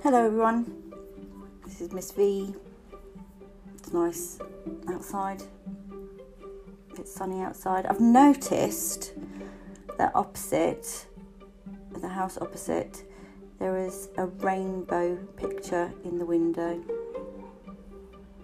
Hello everyone, this is Miss V. It's nice outside, it's sunny outside. I've noticed that opposite, the house opposite, there is a rainbow picture in the window.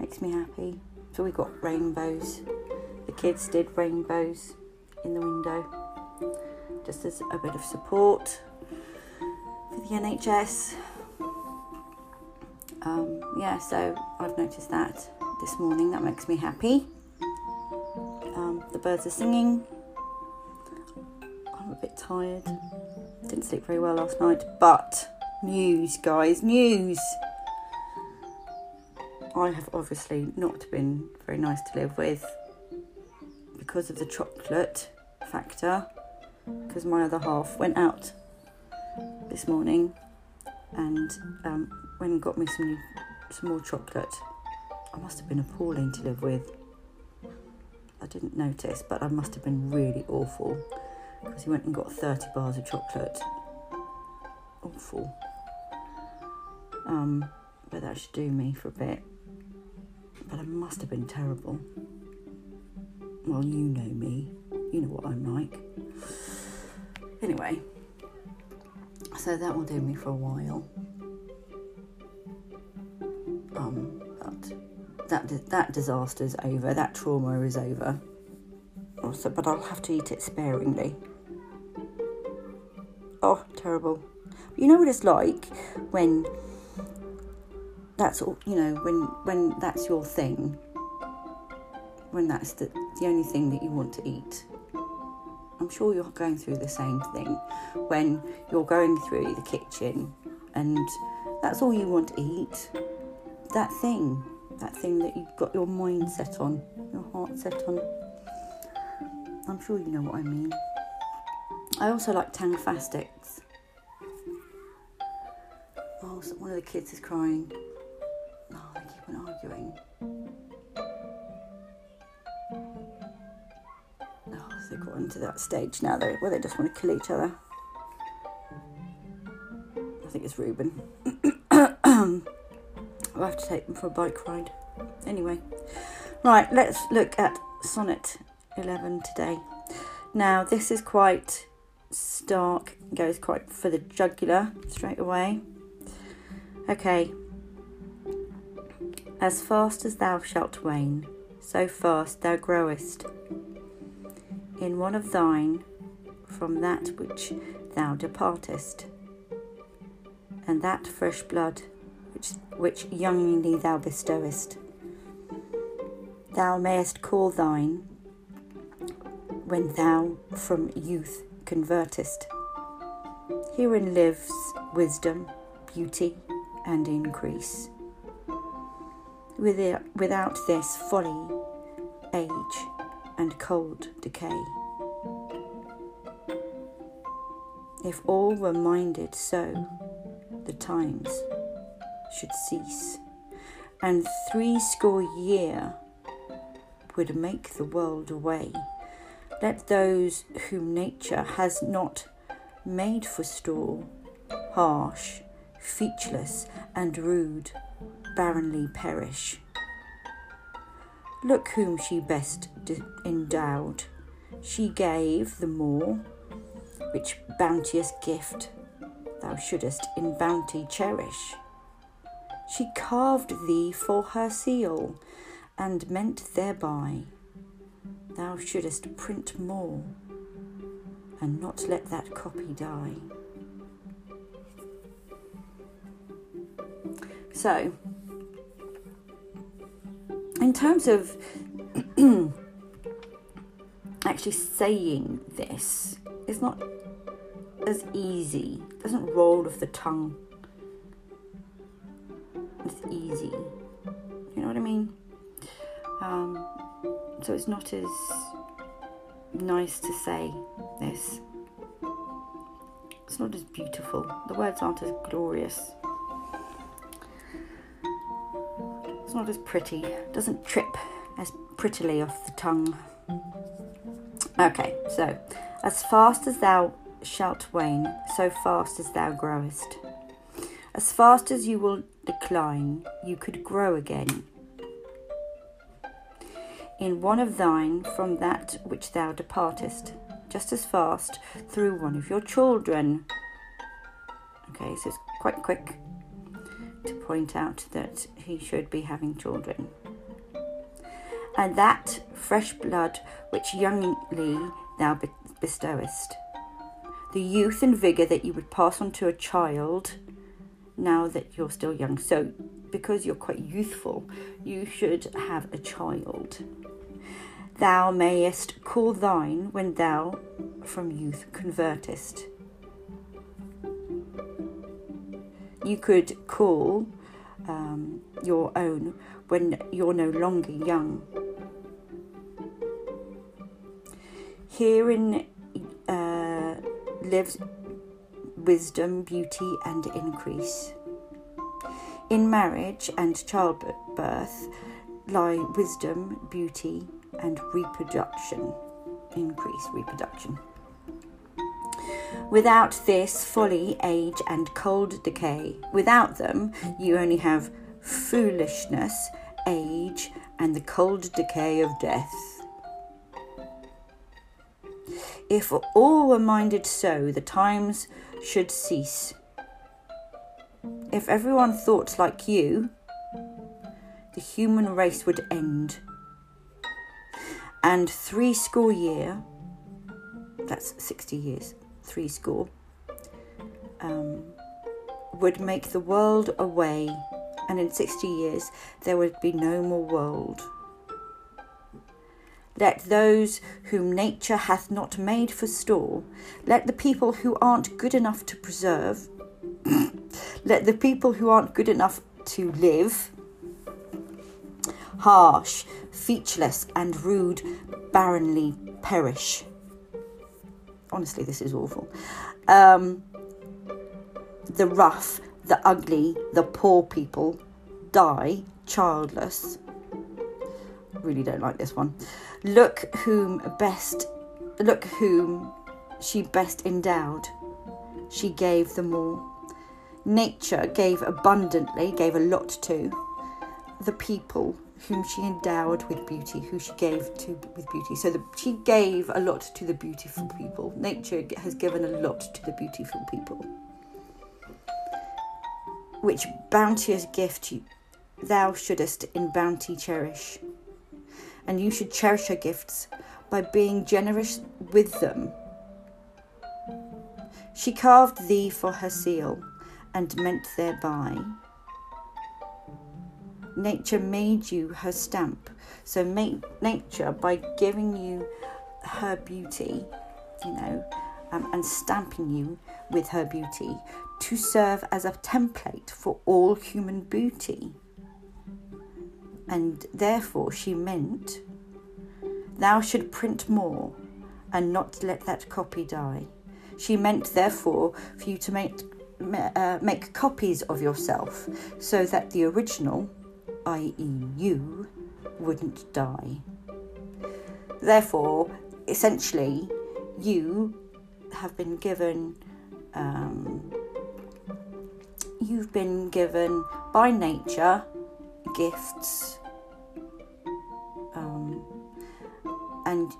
Makes me happy. So we got rainbows. The kids did rainbows in the window just as a bit of support for the NHS. Um, yeah, so I've noticed that this morning. That makes me happy. Um, the birds are singing. I'm a bit tired. Didn't sleep very well last night, but news, guys, news. I have obviously not been very nice to live with because of the chocolate factor. Because my other half went out this morning and um, went and got me some some more chocolate. I must have been appalling to live with. I didn't notice, but I must have been really awful because he went and got 30 bars of chocolate. Awful. Um, but that should do me for a bit. But I must have been terrible. Well, you know me. You know what I'm like. Anyway, so that will do me for a while. That that disaster's over. That trauma is over. Also, but I'll have to eat it sparingly. Oh, terrible. You know what it's like when that's all. You know when when that's your thing. When that's the the only thing that you want to eat. I'm sure you're going through the same thing when you're going through the kitchen and that's all you want to eat. That thing, that thing that you've got your mind set on, your heart set on. I'm sure you know what I mean. I also like Tangfastics. Oh, so one of the kids is crying. Oh, they keep on arguing. Oh, they've got into that stage now though, where they just want to kill each other. I think it's Reuben. I'll have to take them for a bike ride. Anyway, right, let's look at Sonnet 11 today. Now, this is quite stark, goes quite for the jugular straight away. Okay. As fast as thou shalt wane, so fast thou growest. In one of thine, from that which thou departest, and that fresh blood which, which youngly thou bestowest. Thou mayest call thine when thou from youth convertest. Herein lives wisdom, beauty, and increase. Without this, folly, age, and cold decay. If all were minded so, the times should cease, and threescore year would make the world away. Let those whom nature has not made for store, harsh, featureless, and rude, barrenly perish. Look whom she best endowed. She gave the more, which bounteous gift thou shouldest in bounty cherish. She carved thee for her seal, and meant thereby thou shouldest print more, and not let that copy die. So, in terms of actually saying this, it's not as easy, it doesn't roll off the tongue it's easy. You know what I mean? Um, so it's not as nice to say this. It's not as beautiful. The words aren't as glorious. It's not as pretty. It doesn't trip as prettily off the tongue. Okay, so as fast as thou shalt wane, so fast as thou growest. As fast as you will decline, you could grow again. In one of thine from that which thou departest, just as fast through one of your children. Okay, so it's quite quick to point out that he should be having children. And that fresh blood which youngly thou bestowest, the youth and vigour that you would pass on to a child now that you're still young. So, because you're quite youthful, you should have a child. Thou mayest call thine when thou from youth convertest. You could call um, your own when you're no longer young. Herein uh, lives wisdom, beauty, and increase. In marriage and childbirth lie wisdom, beauty, and reproduction. Increase reproduction. Without this, folly, age, and cold decay. Without them, you only have foolishness, age, and the cold decay of death. If all were minded so, the times should cease. If everyone thought like you, the human race would end. And three score year, that's 60 years, three score, um, would make the world away, and in 60 years there would be no more world. Let those whom nature hath not made for store, let the people who aren't good enough to preserve, let the people who aren't good enough to live, harsh, featureless, and rude, barrenly perish. Honestly, this is awful. Um, the rough, the ugly, the poor people die childless. Really don't like this one. Look whom best, look whom she best endowed. She gave them all. Nature gave abundantly, gave a lot to the people whom she endowed with beauty, who she gave to with beauty. So the, she gave a lot to the beautiful people. Nature has given a lot to the beautiful people. Which bounteous gift you, thou shouldest in bounty cherish and you should cherish her gifts by being generous with them. She carved thee for her seal and meant thereby. Nature made you her stamp, so make nature by giving you her beauty, you know, um, and stamping you with her beauty to serve as a template for all human beauty and therefore she meant, Thou should print more, and not let that copy die. She meant, therefore, for you to make, uh, make copies of yourself so that the original, i.e., you, wouldn't die. Therefore, essentially, you have been given. Um, you've been given by nature gifts and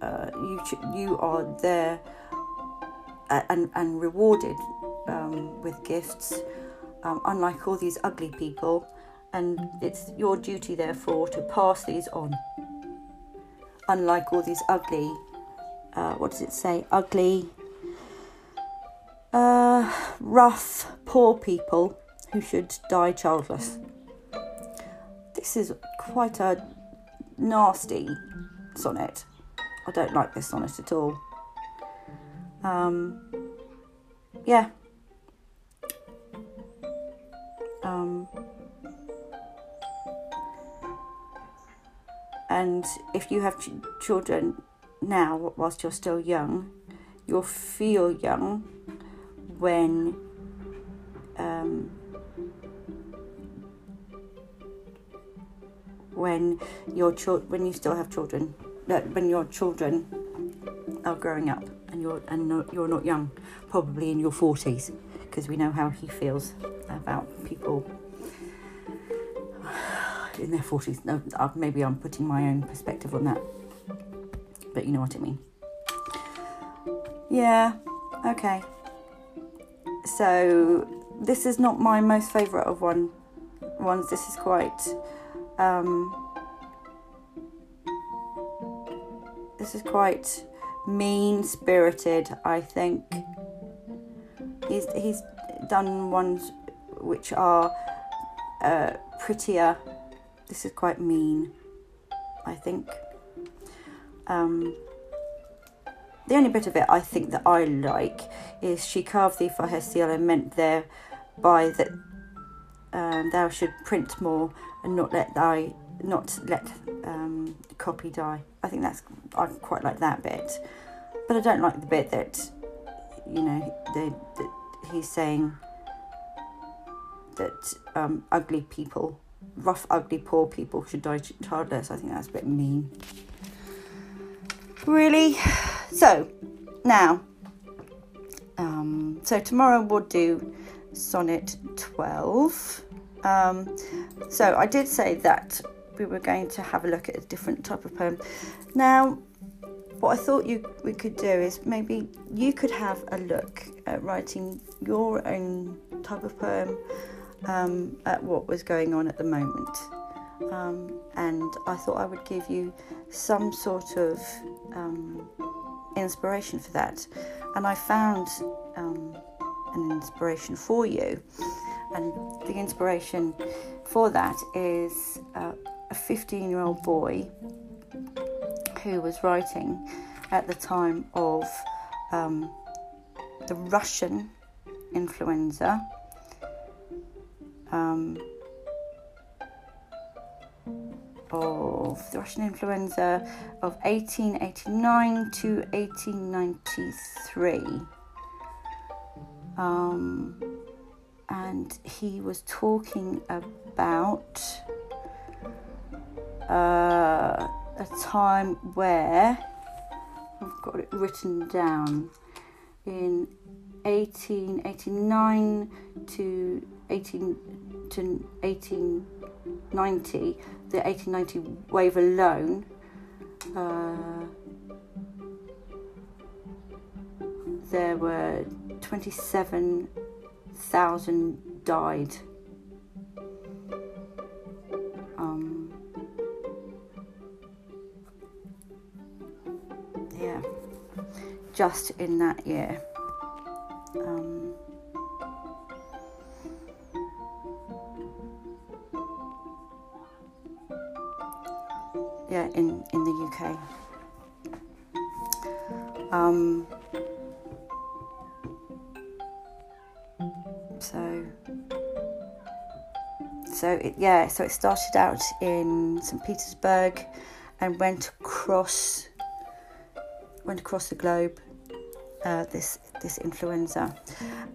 uh, you you are there and and rewarded um, with gifts um, unlike all these ugly people. And it's your duty therefore to pass these on. Unlike all these ugly uh, what does it say? Ugly uh, rough poor people who should die childless. This is quite a nasty sonnet. I don't like this sonnet at all. Um, yeah. Um, and if you have ch- children now, whilst you're still young, you'll feel young when when your chil- when you still have children, when your children are growing up and you're and not, you're not young, probably in your forties, because we know how he feels about people in their 40s. No, uh, maybe I'm putting my own perspective on that, but you know what I mean. Yeah, okay. So this is not my most favourite of one ones. This is quite. Um, this is quite mean spirited. I think he's he's done ones which are uh, prettier. This is quite mean. I think. Um, the only bit of it I think that I like is she carved thee for her seal and meant thereby that um, thou should print more and not let thy not let um, copy die. I think that's I quite like that bit, but I don't like the bit that you know the, he's saying that um, ugly people, rough, ugly, poor people should die childless. I think that's a bit mean. Really? So, now, um, so tomorrow we'll do sonnet 12. Um, so, I did say that we were going to have a look at a different type of poem. Now, what I thought you we could do is maybe you could have a look at writing your own type of poem um, at what was going on at the moment. Um, and I thought I would give you some sort of um, inspiration for that. And I found um, an inspiration for you. And the inspiration for that is uh, a 15 year old boy who was writing at the time of um, the Russian influenza. Um, of the Russian influenza of 1889 to 1893. Um, and he was talking about uh, a time where I've got it written down in 1889 to 18 to 1890 the 1890 wave alone, uh, there were 27,000 died. Um, yeah, just in that year. So, so it, yeah, so it started out in St. Petersburg and went across, went across the globe. Uh, this this influenza,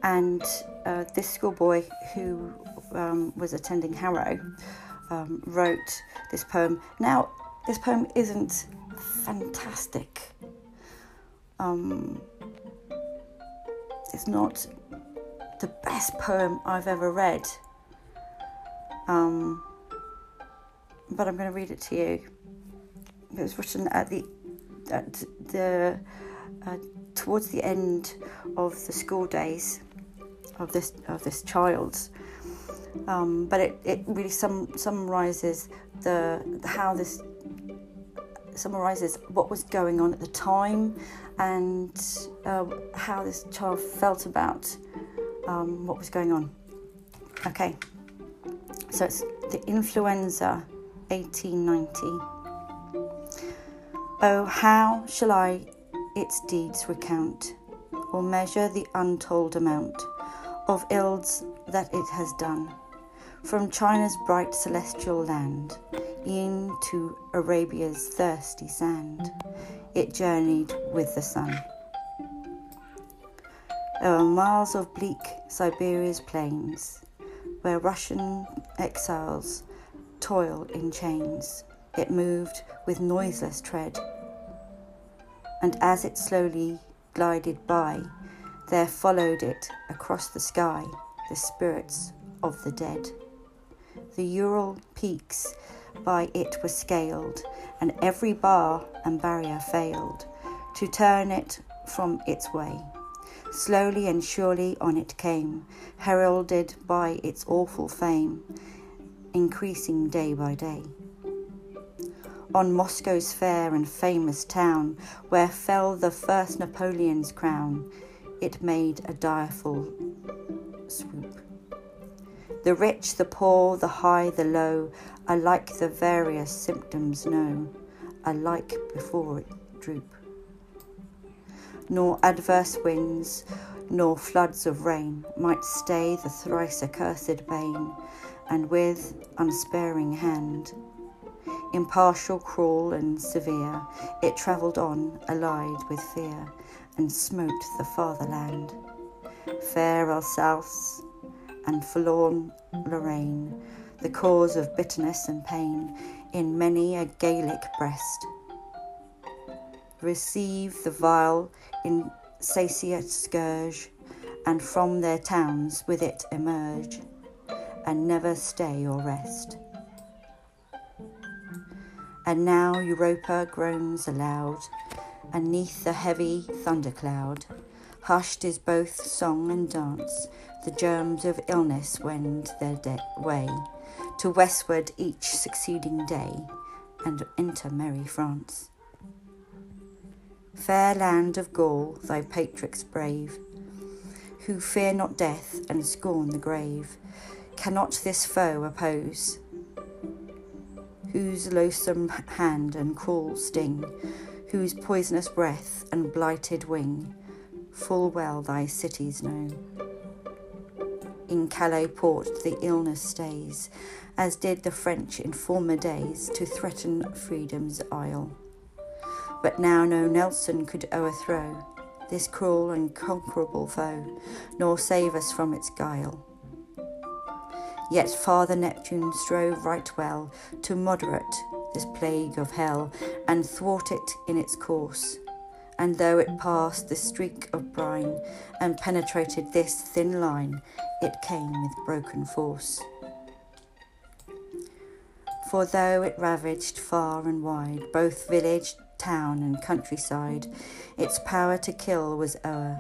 and uh, this schoolboy who um, was attending Harrow um, wrote this poem. Now this poem isn't fantastic. Um, it's not the best poem I've ever read. Um, but I'm going to read it to you. It was written at the at the uh, towards the end of the school days of this of this child's. Um, but it, it really sum, summarizes the, how this summarizes what was going on at the time and uh, how this child felt about um, what was going on. Okay, so it's the influenza 1890. Oh, how shall I its deeds recount, or measure the untold amount of ills that it has done? From China's bright celestial land into Arabia's thirsty sand, it journeyed with the sun. There are miles of bleak Siberia's plains, where Russian exiles toil in chains. It moved with noiseless tread, and as it slowly glided by, There followed it across the sky the spirits of the dead. The Ural peaks by it were scaled, and every bar and barrier failed to turn it from its way. Slowly and surely on it came, heralded by its awful fame, increasing day by day. On Moscow's fair and famous town, where fell the first Napoleon's crown, it made a direful swoop. The rich, the poor, the high, the low, alike the various symptoms know, alike before it droop nor adverse winds, nor floods of rain might stay the thrice accursed bane, and with unsparing hand, impartial, cruel, and severe, it travelled on, allied with fear, and smote the fatherland. Fair Alsace and forlorn Lorraine, the cause of bitterness and pain in many a Gaelic breast receive the vile, insatiate scourge, and from their towns with it emerge, and never stay or rest. And now Europa groans aloud, and neath the heavy thundercloud, hushed is both song and dance, the germs of illness wend their de- way, to westward each succeeding day, and enter merry France. Fair land of Gaul, thy patriots brave, who fear not death and scorn the grave, cannot this foe oppose, whose loathsome hand and cruel sting, whose poisonous breath and blighted wing, full well thy cities know. In Calais port the illness stays, as did the French in former days to threaten freedom's isle. But now no Nelson could o'erthrow this cruel and conquerable foe, nor save us from its guile. Yet Father Neptune strove right well to moderate this plague of hell and thwart it in its course. And though it passed the streak of brine and penetrated this thin line, it came with broken force. For though it ravaged far and wide both village town and countryside. Its power to kill was o'er,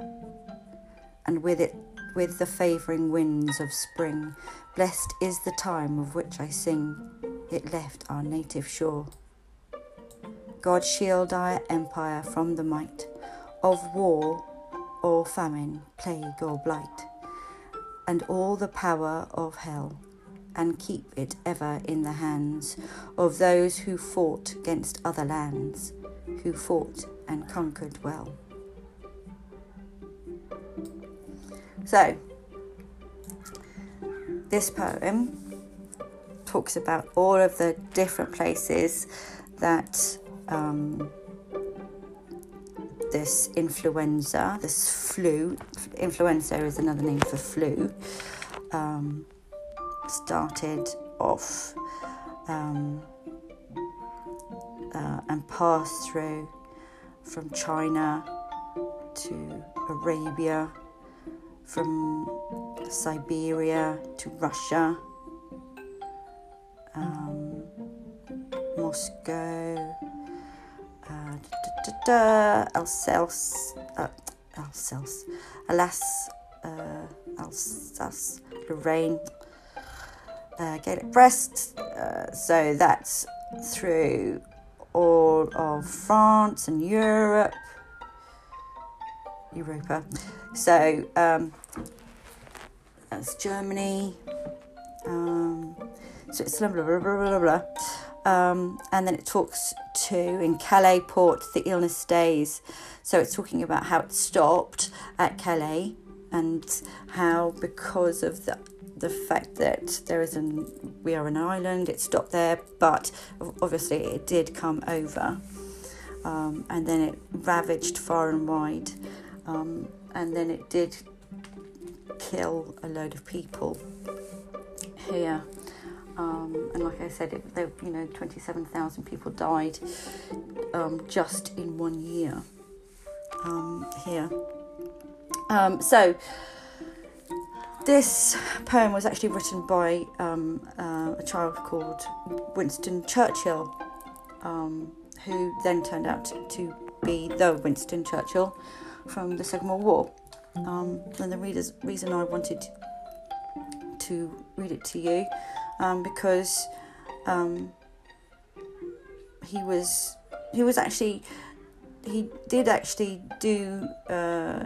and with it, with the favouring winds of spring, blessed is the time of which I sing. It left our native shore. God shield our empire from the might of war or famine, plague or blight, and all the power of hell and keep it ever in the hands of those who fought against other lands, who fought and conquered well. So, this poem talks about all of the different places that um, this influenza, this flu, influenza is another name for flu, um, started off um, uh, and passed through from China to Arabia, from Siberia to Russia, um, Moscow, uh, Alsace, uh, Alas, uh, Alsace, Lorraine, uh, Gaelic Breast. Uh, so that's through of France and Europe, Europa. So um, that's Germany, um, Switzerland, blah, blah, blah, blah, blah. Um, and then it talks to in Calais port the illness stays. So it's talking about how it stopped at Calais and how because of the the fact that there is an we are an island it stopped there but obviously it did come over um, and then it ravaged far and wide um, and then it did kill a load of people here um, and like I said, it, there, you know, 27,000 people died um, just in one year um, here. Um, so, this poem was actually written by um, uh, a child called Winston Churchill, um, who then turned out to be the Winston Churchill from the Second World War. Um, and the readers, reason I wanted to read it to you um, because um, he was he was actually he did actually do uh,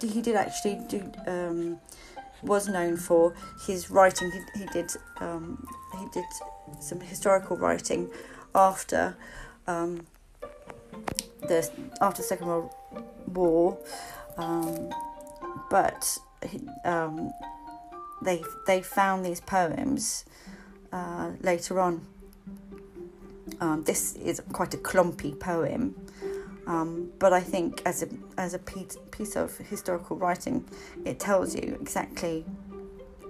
he did actually do um, was known for his writing. He, he did um, he did some historical writing after um, the after Second World War, um, but he, um, they they found these poems uh, later on. Um, this is quite a clumpy poem, um, but I think as a as a piece, of historical writing, it tells you exactly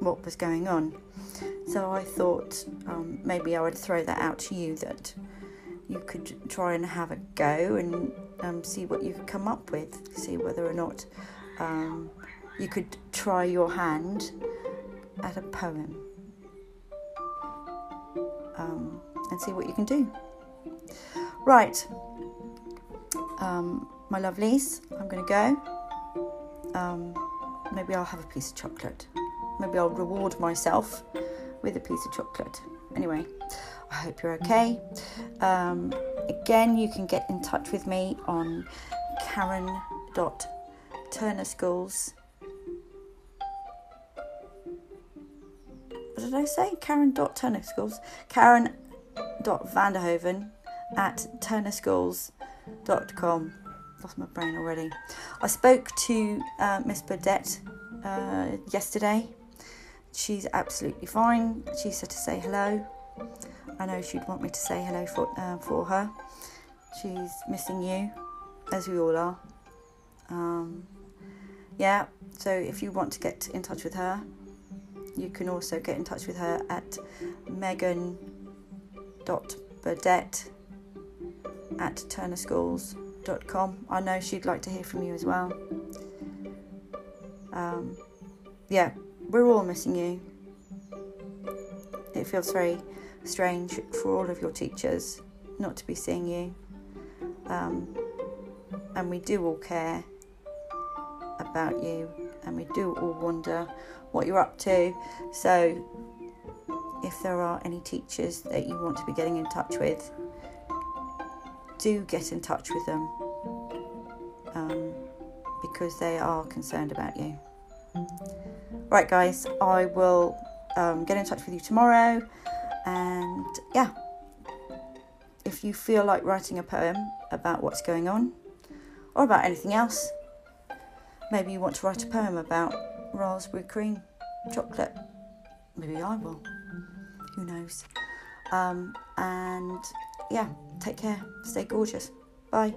what was going on. So I thought um, maybe I would throw that out to you that you could try and have a go and um, see what you could come up with, see whether or not um, you could try your hand at a poem um, and see what you can do. Right, um, my lovelies, I'm going to go. Um, maybe I'll have a piece of chocolate. Maybe I'll reward myself with a piece of chocolate. Anyway, I hope you're okay. Um, again, you can get in touch with me on karen.turnerschools. What did I say? Karen.turnerschools. Karen.vanderhoven at turnerschools.com. Lost my brain already. I spoke to uh, Miss Burdett uh, yesterday. She's absolutely fine. She said to say hello. I know she'd want me to say hello for uh, for her. She's missing you, as we all are. Um, yeah, so if you want to get in touch with her, you can also get in touch with her at megan.burdett at turnerschools.com. I know she'd like to hear from you as well. Um, yeah, we're all missing you. It feels very strange for all of your teachers not to be seeing you. Um, and we do all care about you and we do all wonder what you're up to. So, if there are any teachers that you want to be getting in touch with, do get in touch with them um, because they are concerned about you. Right, guys, I will um, get in touch with you tomorrow. And yeah, if you feel like writing a poem about what's going on or about anything else, maybe you want to write a poem about raspberry cream chocolate. Maybe I will. Who knows? Um, and yeah, take care. Stay gorgeous. Bye.